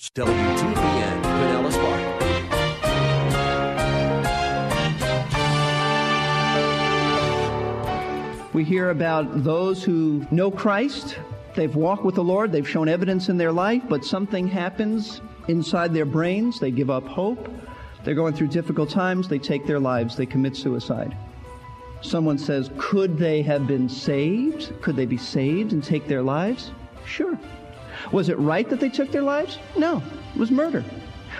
WTBN, Pinellas Park. We hear about those who know Christ. They've walked with the Lord. They've shown evidence in their life, but something happens inside their brains. They give up hope. They're going through difficult times. They take their lives. They commit suicide. Someone says, Could they have been saved? Could they be saved and take their lives? Sure. Was it right that they took their lives? No. It was murder.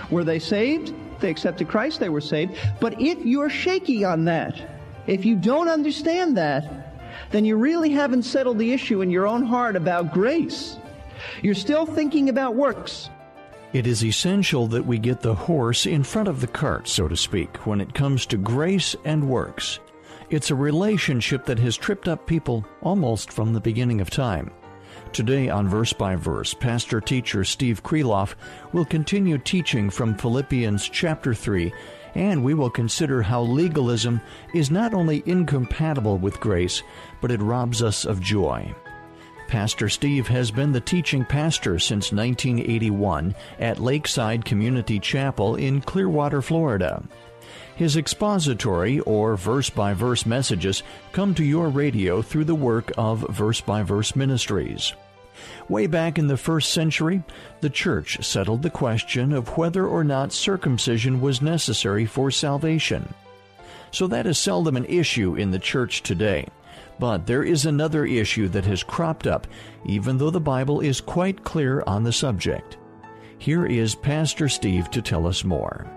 Were they saved? They accepted Christ. They were saved. But if you're shaky on that, if you don't understand that, then you really haven't settled the issue in your own heart about grace. You're still thinking about works. It is essential that we get the horse in front of the cart, so to speak, when it comes to grace and works. It's a relationship that has tripped up people almost from the beginning of time. Today on Verse by Verse, pastor teacher Steve Kreloff will continue teaching from Philippians chapter 3, and we will consider how legalism is not only incompatible with grace, but it robs us of joy. Pastor Steve has been the teaching pastor since 1981 at Lakeside Community Chapel in Clearwater, Florida. His expository or verse by verse messages come to your radio through the work of Verse by Verse Ministries. Way back in the first century, the church settled the question of whether or not circumcision was necessary for salvation. So that is seldom an issue in the church today. But there is another issue that has cropped up, even though the Bible is quite clear on the subject. Here is Pastor Steve to tell us more.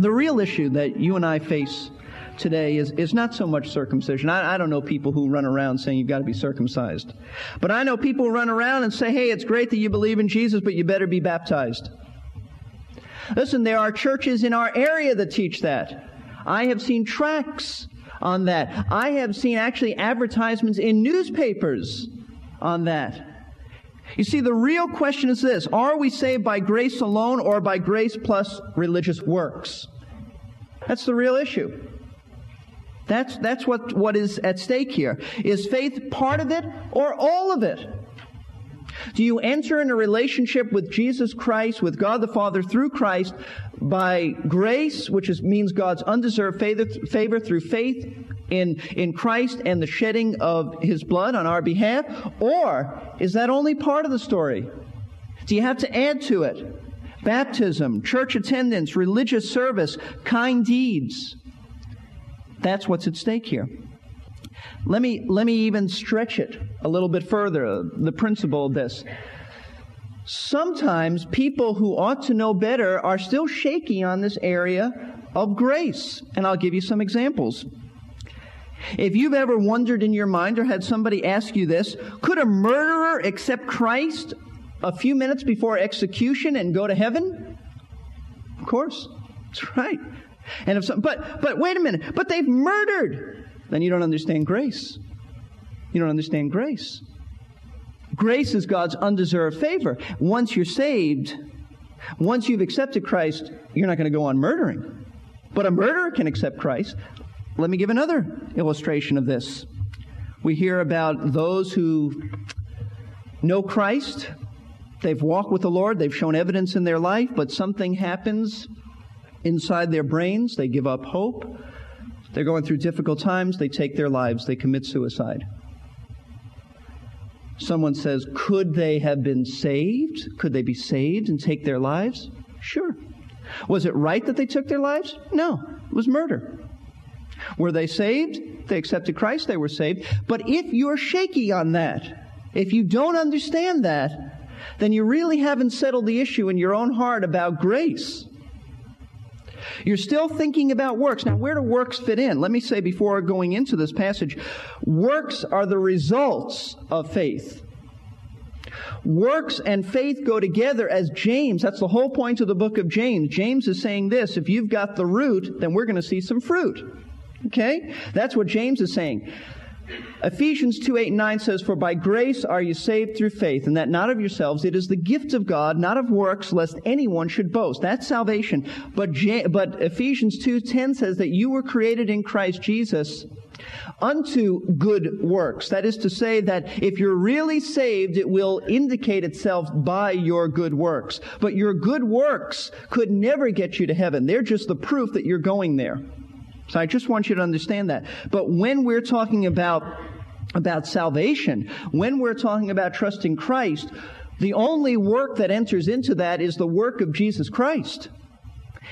The real issue that you and I face today is, is not so much circumcision. I, I don't know people who run around saying you've got to be circumcised. But I know people who run around and say, hey, it's great that you believe in Jesus, but you better be baptized. Listen, there are churches in our area that teach that. I have seen tracts on that. I have seen actually advertisements in newspapers on that. You see, the real question is this Are we saved by grace alone or by grace plus religious works? That's the real issue. That's, that's what, what is at stake here. Is faith part of it or all of it? Do you enter in a relationship with Jesus Christ, with God the Father through Christ by grace, which is, means God's undeserved favor, favor through faith in, in Christ and the shedding of His blood on our behalf? Or is that only part of the story? Do you have to add to it? Baptism, church attendance, religious service, kind deeds. That's what's at stake here. Let me, let me even stretch it a little bit further, the principle of this. Sometimes people who ought to know better are still shaky on this area of grace. And I'll give you some examples. If you've ever wondered in your mind or had somebody ask you this, could a murderer accept Christ a few minutes before execution and go to heaven? Of course. That's right. And if some, but but wait a minute, but they've murdered. Then you don't understand grace. You don't understand grace. Grace is God's undeserved favor. Once you're saved, once you've accepted Christ, you're not going to go on murdering. But a murderer can accept Christ. Let me give another illustration of this. We hear about those who know Christ, they've walked with the Lord, they've shown evidence in their life, but something happens inside their brains, they give up hope. They're going through difficult times, they take their lives, they commit suicide. Someone says, Could they have been saved? Could they be saved and take their lives? Sure. Was it right that they took their lives? No, it was murder. Were they saved? They accepted Christ, they were saved. But if you're shaky on that, if you don't understand that, then you really haven't settled the issue in your own heart about grace. You're still thinking about works. Now, where do works fit in? Let me say before going into this passage, works are the results of faith. Works and faith go together as James, that's the whole point of the book of James. James is saying this, if you've got the root, then we're going to see some fruit. Okay? That's what James is saying. Ephesians 2 8 and 9 says, For by grace are you saved through faith, and that not of yourselves. It is the gift of God, not of works, lest anyone should boast. That's salvation. But, but Ephesians 2 10 says that you were created in Christ Jesus unto good works. That is to say that if you're really saved, it will indicate itself by your good works. But your good works could never get you to heaven. They're just the proof that you're going there. So I just want you to understand that. But when we're talking about about salvation, when we're talking about trusting Christ, the only work that enters into that is the work of Jesus Christ.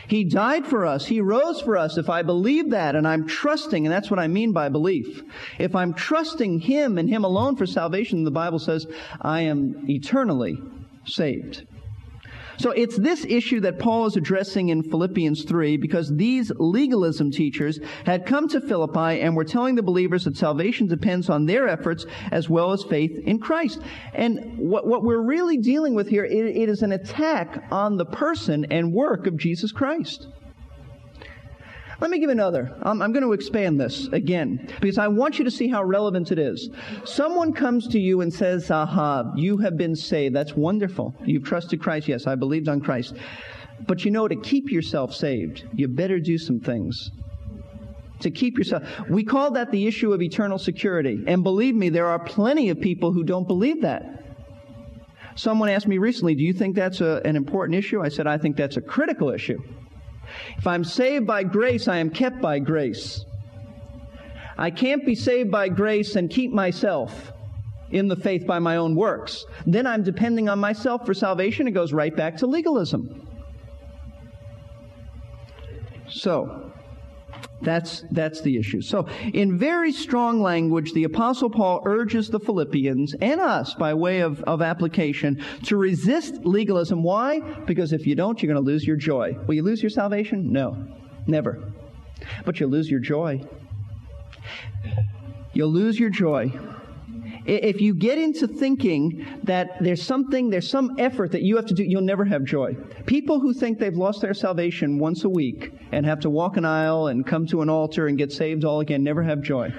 He died for us. He rose for us. If I believe that and I'm trusting, and that's what I mean by belief. If I'm trusting Him and Him alone for salvation, the Bible says I am eternally saved. So it's this issue that Paul is addressing in Philippians 3 because these legalism teachers had come to Philippi and were telling the believers that salvation depends on their efforts as well as faith in Christ. And what, what we're really dealing with here, it, it is an attack on the person and work of Jesus Christ. Let me give another. Um, I'm, I'm, going to expand this again because I want you to see how relevant it is. Someone comes to you and says, Aha, you have been saved. That's wonderful. You've trusted Christ. Yes, I believed on Christ. But you know, to keep yourself saved, you better do some things. To keep yourself. We call that the issue of eternal security. And believe me, there are plenty of people who don't believe that. Someone asked me recently, Do you think that's a, an important issue? I said, I think that's a critical issue. If I'm saved by grace, I am kept by grace. I can't be saved by grace and keep myself in the faith by my own works. Then I'm depending on myself for salvation. It goes right back to legalism. So, that's, that's the issue. So, in very strong language, the Apostle Paul urges the Philippians and us, by way of, of application, to resist legalism. Why? Because if you don't, you're going to lose your joy. Will you lose your salvation? No. Never. But you'll lose your joy. You'll lose your joy if you get into thinking that there's something, there's some effort that you have to do, you'll never have joy. People who think they've lost their salvation once a week and have to walk an aisle and come to an altar and get saved all again never have joy.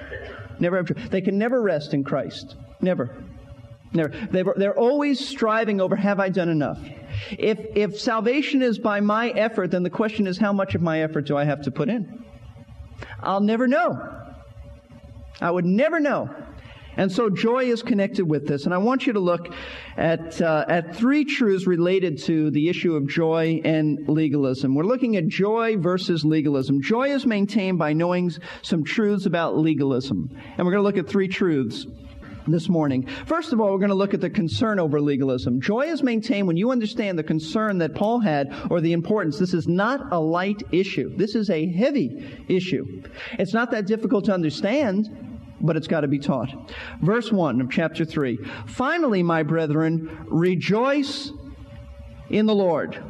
Never have joy. They can never rest in Christ. Never. Never. They're, they're always striving over, have I done enough? If, if salvation is by my effort, then the question is, how much of my effort do I have to put in? I'll never know. I would never know. And so joy is connected with this. And I want you to look at, uh, at three truths related to the issue of joy and legalism. We're looking at joy versus legalism. Joy is maintained by knowing some truths about legalism. And we're going to look at three truths this morning. First of all, we're going to look at the concern over legalism. Joy is maintained when you understand the concern that Paul had or the importance. This is not a light issue. This is a heavy issue. It's not that difficult to understand but it's got to be taught. Verse 1 of chapter 3. Finally, my brethren, rejoice in the Lord.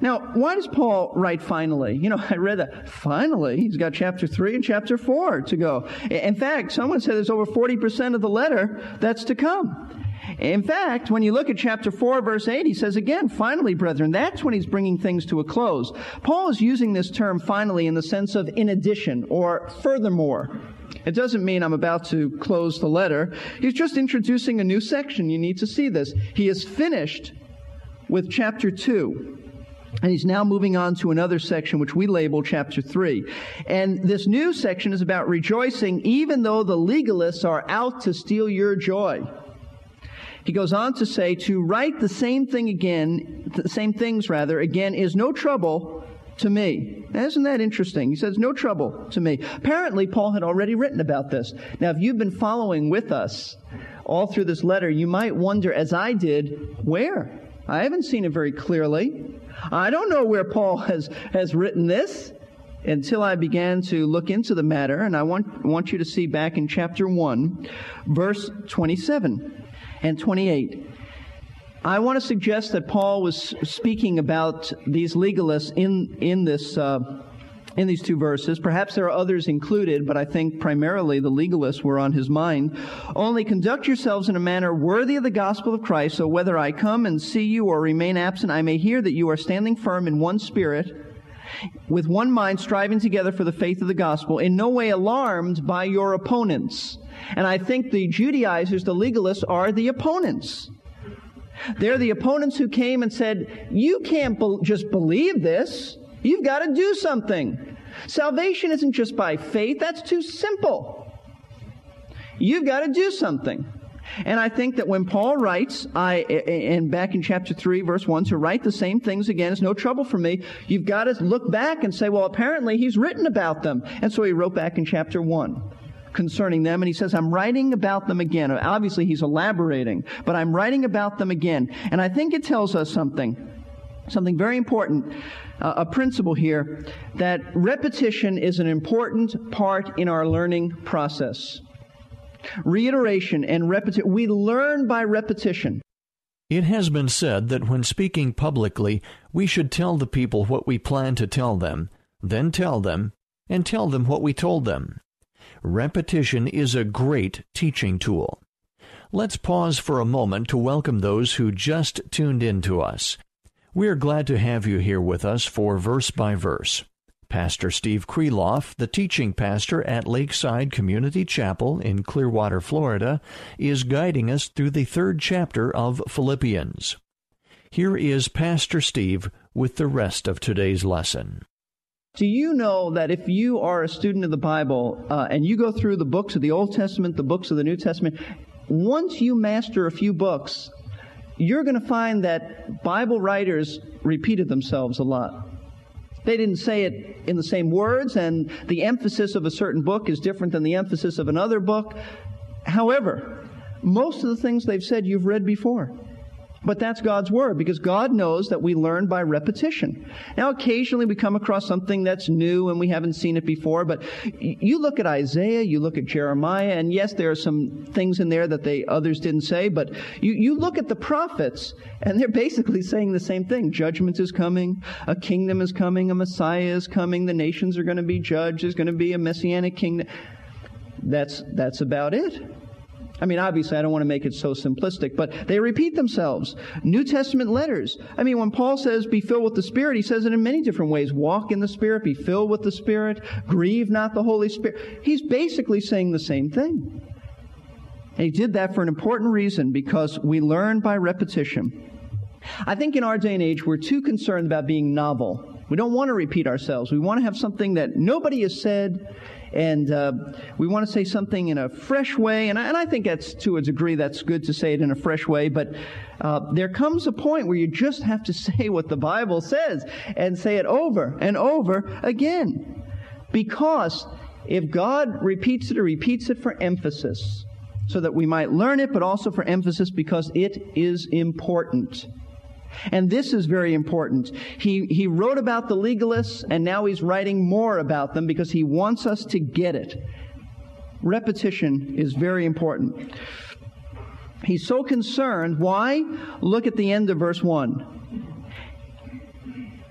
Now, why does Paul write finally? You know, I read that. Finally, he's got chapter 3 and chapter 4 to go. In fact, someone said there's over 40% of the letter that's to come. In fact, when you look at chapter 4, verse 8, he says again, finally, brethren, that's when he's bringing things to a close. Paul is using this term finally in the sense of in addition or furthermore. It doesn't mean I'm about to close the letter. He's just introducing a new section. You need to see this. He is finished with chapter 2. And he's now moving on to another section, which we label chapter 3. And this new section is about rejoicing even though the legalists are out to steal your joy. He goes on to say, to write the same thing again, the same things rather, again, is no trouble to me. Now, isn't that interesting? He says, no trouble to me. Apparently, Paul had already written about this. Now, if you've been following with us all through this letter, you might wonder, as I did, where? I haven't seen it very clearly. I don't know where Paul has, has written this until I began to look into the matter, and I want, want you to see back in chapter 1, verse 27 and 28. I want to suggest that Paul was speaking about these legalists in, in this, uh, in these two verses. Perhaps there are others included, but I think primarily the legalists were on his mind. Only conduct yourselves in a manner worthy of the gospel of Christ, so whether I come and see you or remain absent, I may hear that you are standing firm in one spirit, with one mind, striving together for the faith of the gospel, in no way alarmed by your opponents. And I think the Judaizers, the legalists, are the opponents. They're the opponents who came and said, You can't be- just believe this. You've got to do something. Salvation isn't just by faith, that's too simple. You've got to do something. And I think that when Paul writes, I, and back in chapter 3, verse 1, to write the same things again is no trouble for me, you've got to look back and say, well, apparently he's written about them. And so he wrote back in chapter 1 concerning them, and he says, I'm writing about them again. Obviously, he's elaborating, but I'm writing about them again. And I think it tells us something, something very important uh, a principle here that repetition is an important part in our learning process. Reiteration and repetition. We learn by repetition. It has been said that when speaking publicly, we should tell the people what we plan to tell them, then tell them, and tell them what we told them. Repetition is a great teaching tool. Let's pause for a moment to welcome those who just tuned in to us. We are glad to have you here with us for Verse by Verse. Pastor Steve Kreloff, the teaching pastor at Lakeside Community Chapel in Clearwater, Florida, is guiding us through the third chapter of Philippians. Here is Pastor Steve with the rest of today's lesson. Do you know that if you are a student of the Bible uh, and you go through the books of the Old Testament, the books of the New Testament, once you master a few books, you're going to find that Bible writers repeated themselves a lot. They didn't say it in the same words, and the emphasis of a certain book is different than the emphasis of another book. However, most of the things they've said you've read before. But that's God's Word because God knows that we learn by repetition. Now, occasionally we come across something that's new and we haven't seen it before, but you look at Isaiah, you look at Jeremiah, and yes, there are some things in there that they others didn't say, but you, you look at the prophets and they're basically saying the same thing. Judgment is coming, a kingdom is coming, a Messiah is coming, the nations are going to be judged, there's going to be a messianic kingdom. That's, that's about it. I mean, obviously, I don't want to make it so simplistic, but they repeat themselves. New Testament letters. I mean, when Paul says be filled with the Spirit, he says it in many different ways. Walk in the Spirit, be filled with the Spirit, grieve not the Holy Spirit. He's basically saying the same thing. And he did that for an important reason because we learn by repetition. I think in our day and age, we're too concerned about being novel. We don't want to repeat ourselves. We want to have something that nobody has said and uh, we want to say something in a fresh way, and I, and I, think that's to a degree that's good to say it in a fresh way. But uh, there comes a point where you just have to say what the Bible says and say it over and over again, because if God repeats it or repeats it for emphasis, so that we might learn it, but also for emphasis because it is important. And this is very important. He, he wrote about the legalists, and now he's writing more about them because he wants us to get it. Repetition is very important. He's so concerned. Why? Look at the end of verse 1.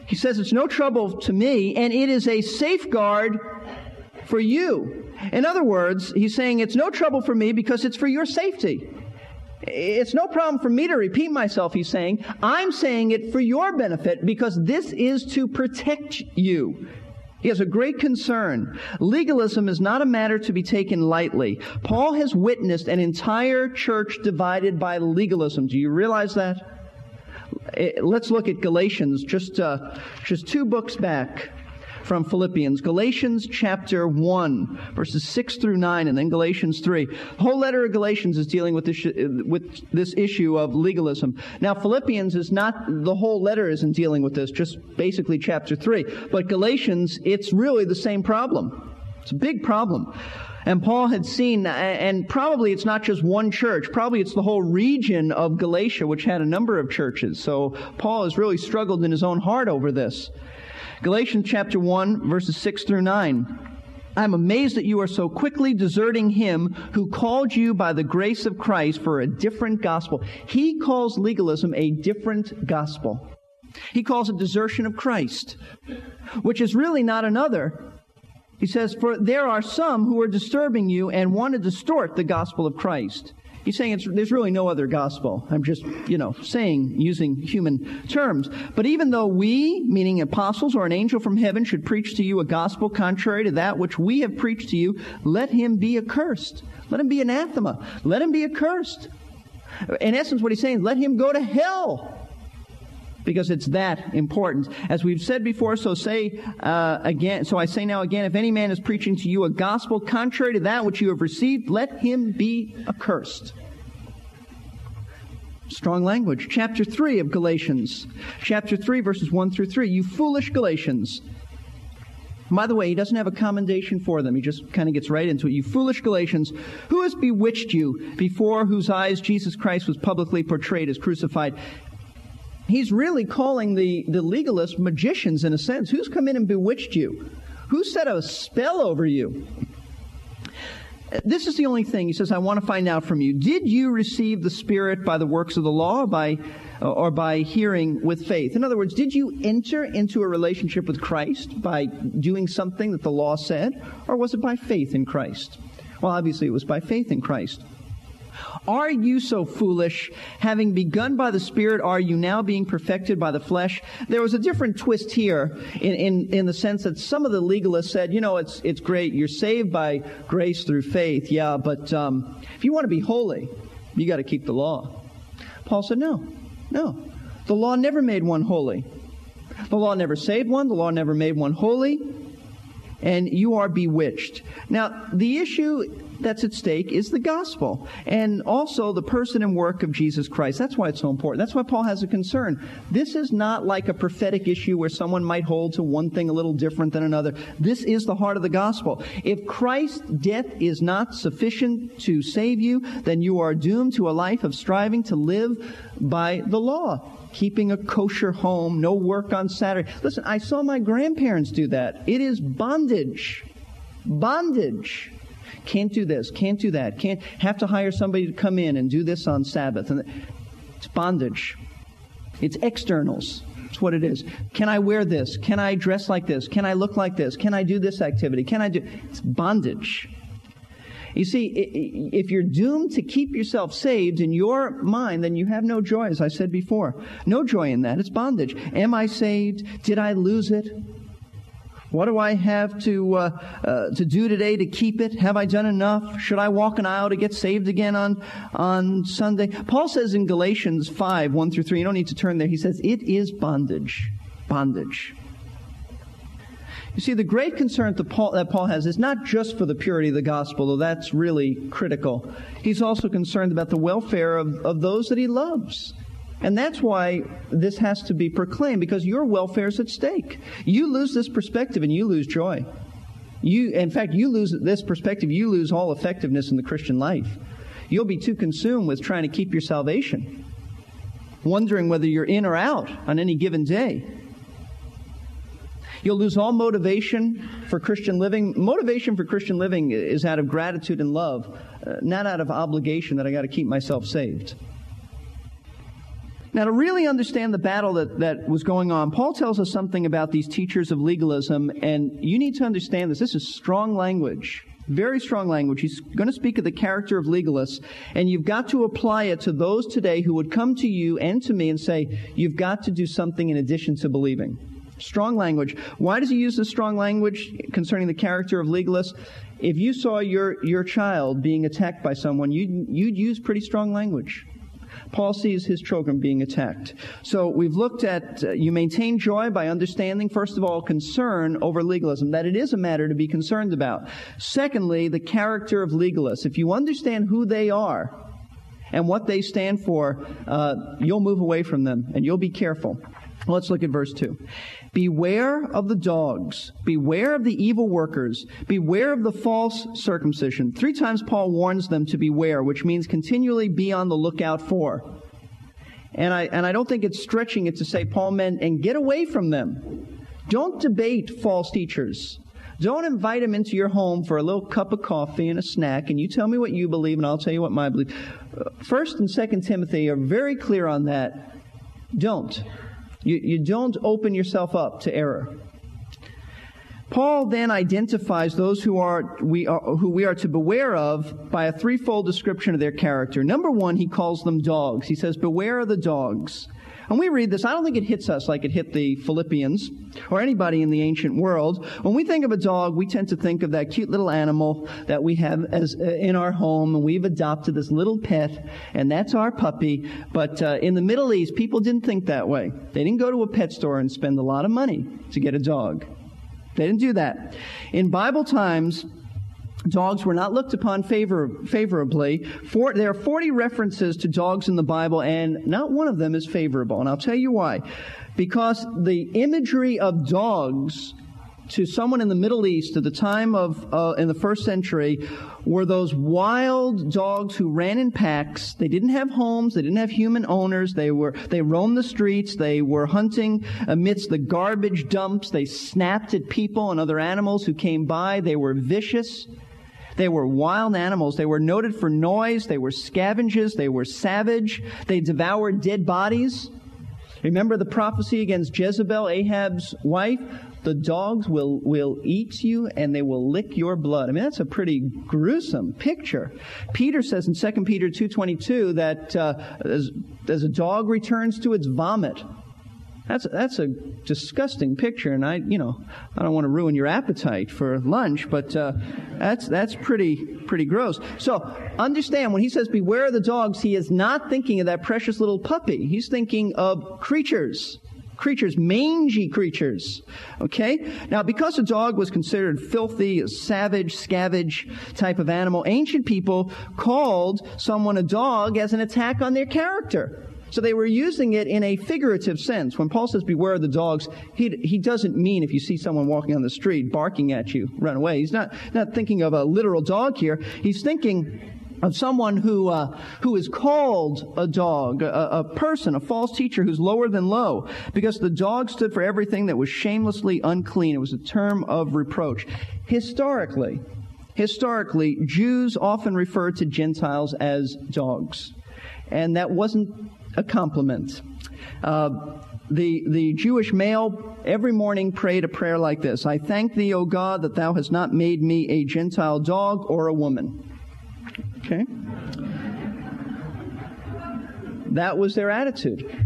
He says, It's no trouble to me, and it is a safeguard for you. In other words, he's saying, It's no trouble for me because it's for your safety. It's no problem for me to repeat myself, he's saying. I'm saying it for your benefit because this is to protect you. He has a great concern. Legalism is not a matter to be taken lightly. Paul has witnessed an entire church divided by legalism. Do you realize that? Eh, let's look at Galatians, just uh, just two books back from Philippians. Galatians chapter 1, verses 6 through 9, and then Galatians 3. The whole letter of Galatians is dealing with this, with this issue of legalism. Now, Philippians is not, the whole letter isn't dealing with this, just basically chapter 3. But Galatians, it's really the same problem. It's a big problem. And Paul had seen, and probably it's not just one church, probably it's the whole region of Galatia, which had a number of churches. So Paul has really struggled in his own heart over this. Galatians chapter 1, verses 6 through 9. I'm amazed that you are so quickly deserting him who called you by the grace of Christ for a different gospel. He calls legalism a different gospel. He calls it desertion of Christ, which is really not another. He says, For there are some who are disturbing you and want to distort the gospel of Christ. He's saying there's really no other gospel. I'm just, you know, saying, using human terms. But even though we, meaning apostles or an angel from heaven, should preach to you a gospel contrary to that which we have preached to you, let him be accursed. Let him be anathema. Let him be accursed. In essence, what he's saying let him go to hell because it's that important. As we've said before, so say uh, again. So I say now again: if any man is preaching to you a gospel contrary to that which you have received, let him be accursed. Strong language. Chapter 3 of Galatians. Chapter 3, verses 1 through 3. You foolish Galatians. By the way, he doesn't have a commendation for them. He just kind of gets right into it. You foolish Galatians, who has bewitched you before whose eyes Jesus Christ was publicly portrayed as crucified? He's really calling the, the legalists magicians in a sense. Who's come in and bewitched you? Who set a spell over you? This is the only thing. He says, I want to find out from you. Did you receive the Spirit by the works of the law by, or by hearing with faith? In other words, did you enter into a relationship with Christ by doing something that the law said? Or was it by faith in Christ? Well, obviously it was by faith in Christ. Are you so foolish? Having begun by the Spirit, are you now being perfected by the flesh? There was a different twist here in, in, in the sense that some of the legalists said, you know, it's, it's great. You're saved by grace through faith. Yeah, but um, if you want to be holy, you got to keep the law. Paul said, no, no. The law never made one holy. The law never saved one. The law never made one holy. And you are bewitched. Now, the issue that's at stake is the gospel and also the person and work of Jesus Christ. That's why it's so important. That's why Paul has a concern. This is not like a prophetic issue where someone might hold to one thing a little different than another. This is the heart of the gospel. If Christ's death is not sufficient to save you, then you are doomed to a life of striving to live by the law keeping a kosher home, no work on Saturday. Listen, I saw my grandparents do that. It is bondage. Bondage. Can't do this, can't do that, can't have to hire somebody to come in and do this on Sabbath. And it's bondage. It's externals. It's what it is. Can I wear this? Can I dress like this? Can I look like this? Can I do this activity? Can I do it's bondage. You see, if you're doomed to keep yourself saved in your mind, then you have no joy, as I said before. No joy in that. It's bondage. Am I saved? Did I lose it? What do I have to uh, uh, to do today to keep it? Have I done enough? Should I walk an aisle to get saved again on on Sunday? Paul says in Galatians five one through three. You don't need to turn there. He says it is bondage, bondage. You see, the great concern that Paul, that Paul has is not just for the purity of the gospel, though that's really critical. He's also concerned about the welfare of, of those that he loves. And that's why this has to be proclaimed, because your welfare is at stake. You lose this perspective and you lose joy. You, in fact, you lose this perspective, you lose all effectiveness in the Christian life. You'll be too consumed with trying to keep your salvation, wondering whether you're in or out on any given day. You'll lose all motivation for Christian living. Motivation for Christian living is out of gratitude and love, uh, not out of obligation that I got to keep myself saved. Now, to really understand the battle that, that was going on, Paul tells us something about these teachers of legalism, and you need to understand this. This is strong language. Very strong language. He's going to speak of the character of legalists, and you've got to apply it to those today who would come to you and to me and say, You've got to do something in addition to believing. Strong language. Why does he use this strong language concerning the character of legalists? If you saw your, your child being attacked by someone, you'd, you'd use pretty strong language. Paul sees his children being attacked. So we've looked at uh, you maintain joy by understanding, first of all, concern over legalism, that it is a matter to be concerned about. Secondly, the character of legalists. If you understand who they are and what they stand for, uh, you'll move away from them and you'll be careful. Let's look at verse 2. Beware of the dogs. Beware of the evil workers. Beware of the false circumcision. Three times Paul warns them to beware, which means continually be on the lookout for. And I, and I don't think it's stretching it to say, Paul meant, and get away from them. Don't debate false teachers. Don't invite them into your home for a little cup of coffee and a snack, and you tell me what you believe, and I'll tell you what my belief. Uh, first and Second Timothy are very clear on that. Don't. You, you don't open yourself up to error. Paul then identifies those who are, we are, who we are to beware of by a threefold description of their character. Number one, he calls them dogs. He says, beware of the dogs. When we read this, I don't think it hits us like it hit the Philippians or anybody in the ancient world. When we think of a dog, we tend to think of that cute little animal that we have as uh, in our home, and we've adopted this little pet, and that's our puppy. But uh, in the Middle East, people didn't think that way. They didn't go to a pet store and spend a lot of money to get a dog. They didn't do that. In Bible times, dogs were not looked upon favor, favorably. For, there are 40 references to dogs in the Bible, and not one of them is favorable. And I'll tell you why. Because the imagery of dogs to someone in the Middle East at the time of, uh, in the first century, were those wild dogs who ran in packs. They didn't have homes. They didn't have human owners. They were, they roamed the streets. They were hunting amidst the garbage dumps. They snapped at people and other animals who came by. They were vicious. They were wild animals. They were noted for noise. They were scavengers. They were savage. They devoured dead bodies. Remember the prophecy against Jezebel, Ahab's wife? The dogs will, will eat you and they will lick your blood. I mean, that's a pretty gruesome picture. Peter says in 2 Peter 2.22 that uh, as, as a dog returns to its vomit, that's that's a disgusting picture, and I, you know, I don't want to ruin your appetite for lunch, but uh, that's that's pretty pretty gross. So understand when he says "beware of the dogs," he is not thinking of that precious little puppy. He's thinking of creatures creatures, mangy creatures. Okay? Now, because a dog was considered filthy, savage, scavenge type of animal, ancient people called someone a dog as an attack on their character. So they were using it in a figurative sense. When Paul says beware of the dogs, he, he doesn't mean if you see someone walking on the street barking at you, run away. He's not, not thinking of a literal dog here. He's thinking of someone who uh, who is called a dog, a, a, person, a false teacher who's lower than low, because the dog stood for everything that was shamelessly unclean. It was a term of reproach. Historically, historically, Jews often referred to Gentiles as dogs, and that wasn't a compliment. Uh, the, the Jewish male every morning prayed a prayer like this I thank thee, O God, that thou hast not made me a Gentile dog or a woman. Okay? That was their attitude.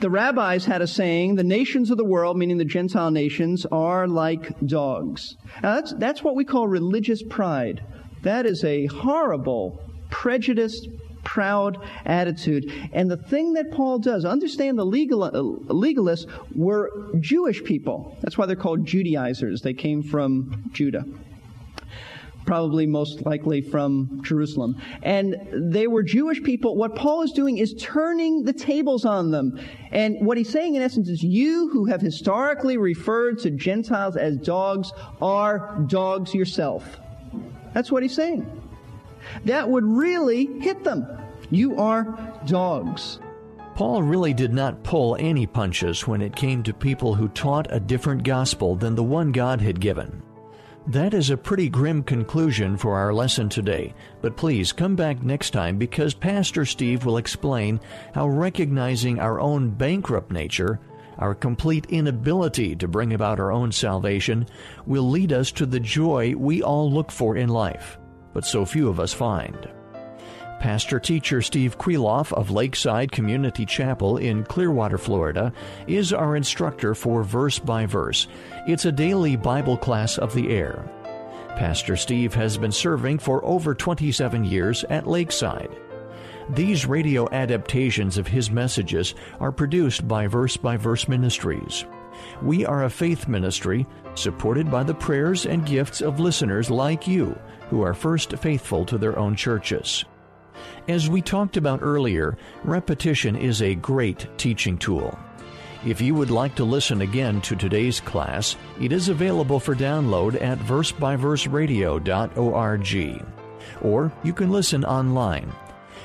The rabbis had a saying, the nations of the world, meaning the Gentile nations, are like dogs. Now that's, that's what we call religious pride. That is a horrible, prejudiced, proud attitude. And the thing that Paul does, understand the legal, uh, legalists were Jewish people. That's why they're called Judaizers. They came from Judah probably most likely from Jerusalem. And they were Jewish people. What Paul is doing is turning the tables on them. And what he's saying in essence is you who have historically referred to Gentiles as dogs are dogs yourself. That's what he's saying. That would really hit them. You are dogs. Paul really did not pull any punches when it came to people who taught a different gospel than the one God had given. That is a pretty grim conclusion for our lesson today, but please come back next time because Pastor Steve will explain how recognizing our own bankrupt nature, our complete inability to bring about our own salvation, will lead us to the joy we all look for in life, but so few of us find. Pastor teacher Steve Kreloff of Lakeside Community Chapel in Clearwater, Florida, is our instructor for Verse by Verse. It's a daily Bible class of the air. Pastor Steve has been serving for over 27 years at Lakeside. These radio adaptations of his messages are produced by Verse by Verse Ministries. We are a faith ministry supported by the prayers and gifts of listeners like you who are first faithful to their own churches. As we talked about earlier, repetition is a great teaching tool. If you would like to listen again to today's class, it is available for download at versebyverseradio.org. Or you can listen online.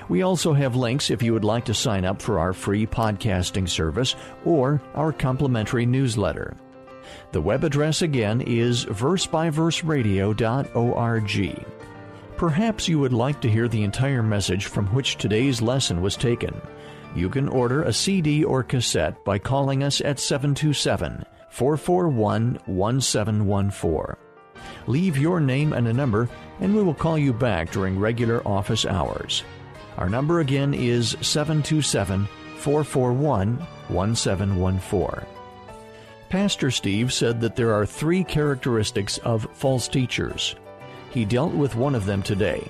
We also have links if you would like to sign up for our free podcasting service or our complimentary newsletter. The web address again is versebyverseradio.org. Perhaps you would like to hear the entire message from which today's lesson was taken. You can order a CD or cassette by calling us at 727 441 1714. Leave your name and a number, and we will call you back during regular office hours. Our number again is 727 441 1714. Pastor Steve said that there are three characteristics of false teachers. He dealt with one of them today.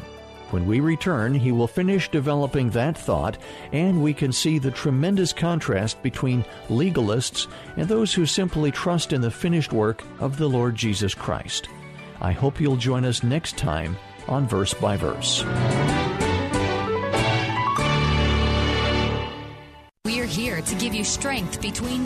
When we return, he will finish developing that thought, and we can see the tremendous contrast between legalists and those who simply trust in the finished work of the Lord Jesus Christ. I hope you'll join us next time on Verse by Verse. We're here to give you strength between